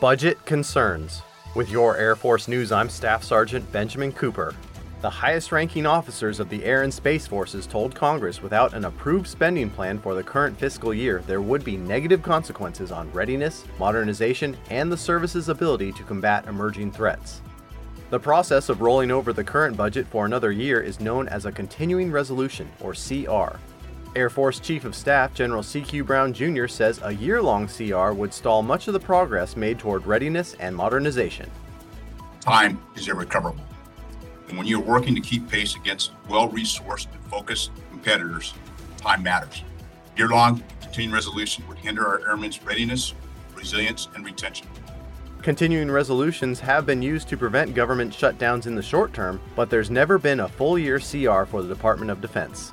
Budget concerns. With your Air Force News, I'm Staff Sergeant Benjamin Cooper. The highest ranking officers of the Air and Space Forces told Congress without an approved spending plan for the current fiscal year, there would be negative consequences on readiness, modernization, and the service's ability to combat emerging threats. The process of rolling over the current budget for another year is known as a Continuing Resolution, or CR. Air Force Chief of Staff General C.Q. Brown Jr. says a year long CR would stall much of the progress made toward readiness and modernization. Time is irrecoverable. And when you're working to keep pace against well resourced and focused competitors, time matters. Year long continuing resolution would hinder our airmen's readiness, resilience, and retention. Continuing resolutions have been used to prevent government shutdowns in the short term, but there's never been a full year CR for the Department of Defense.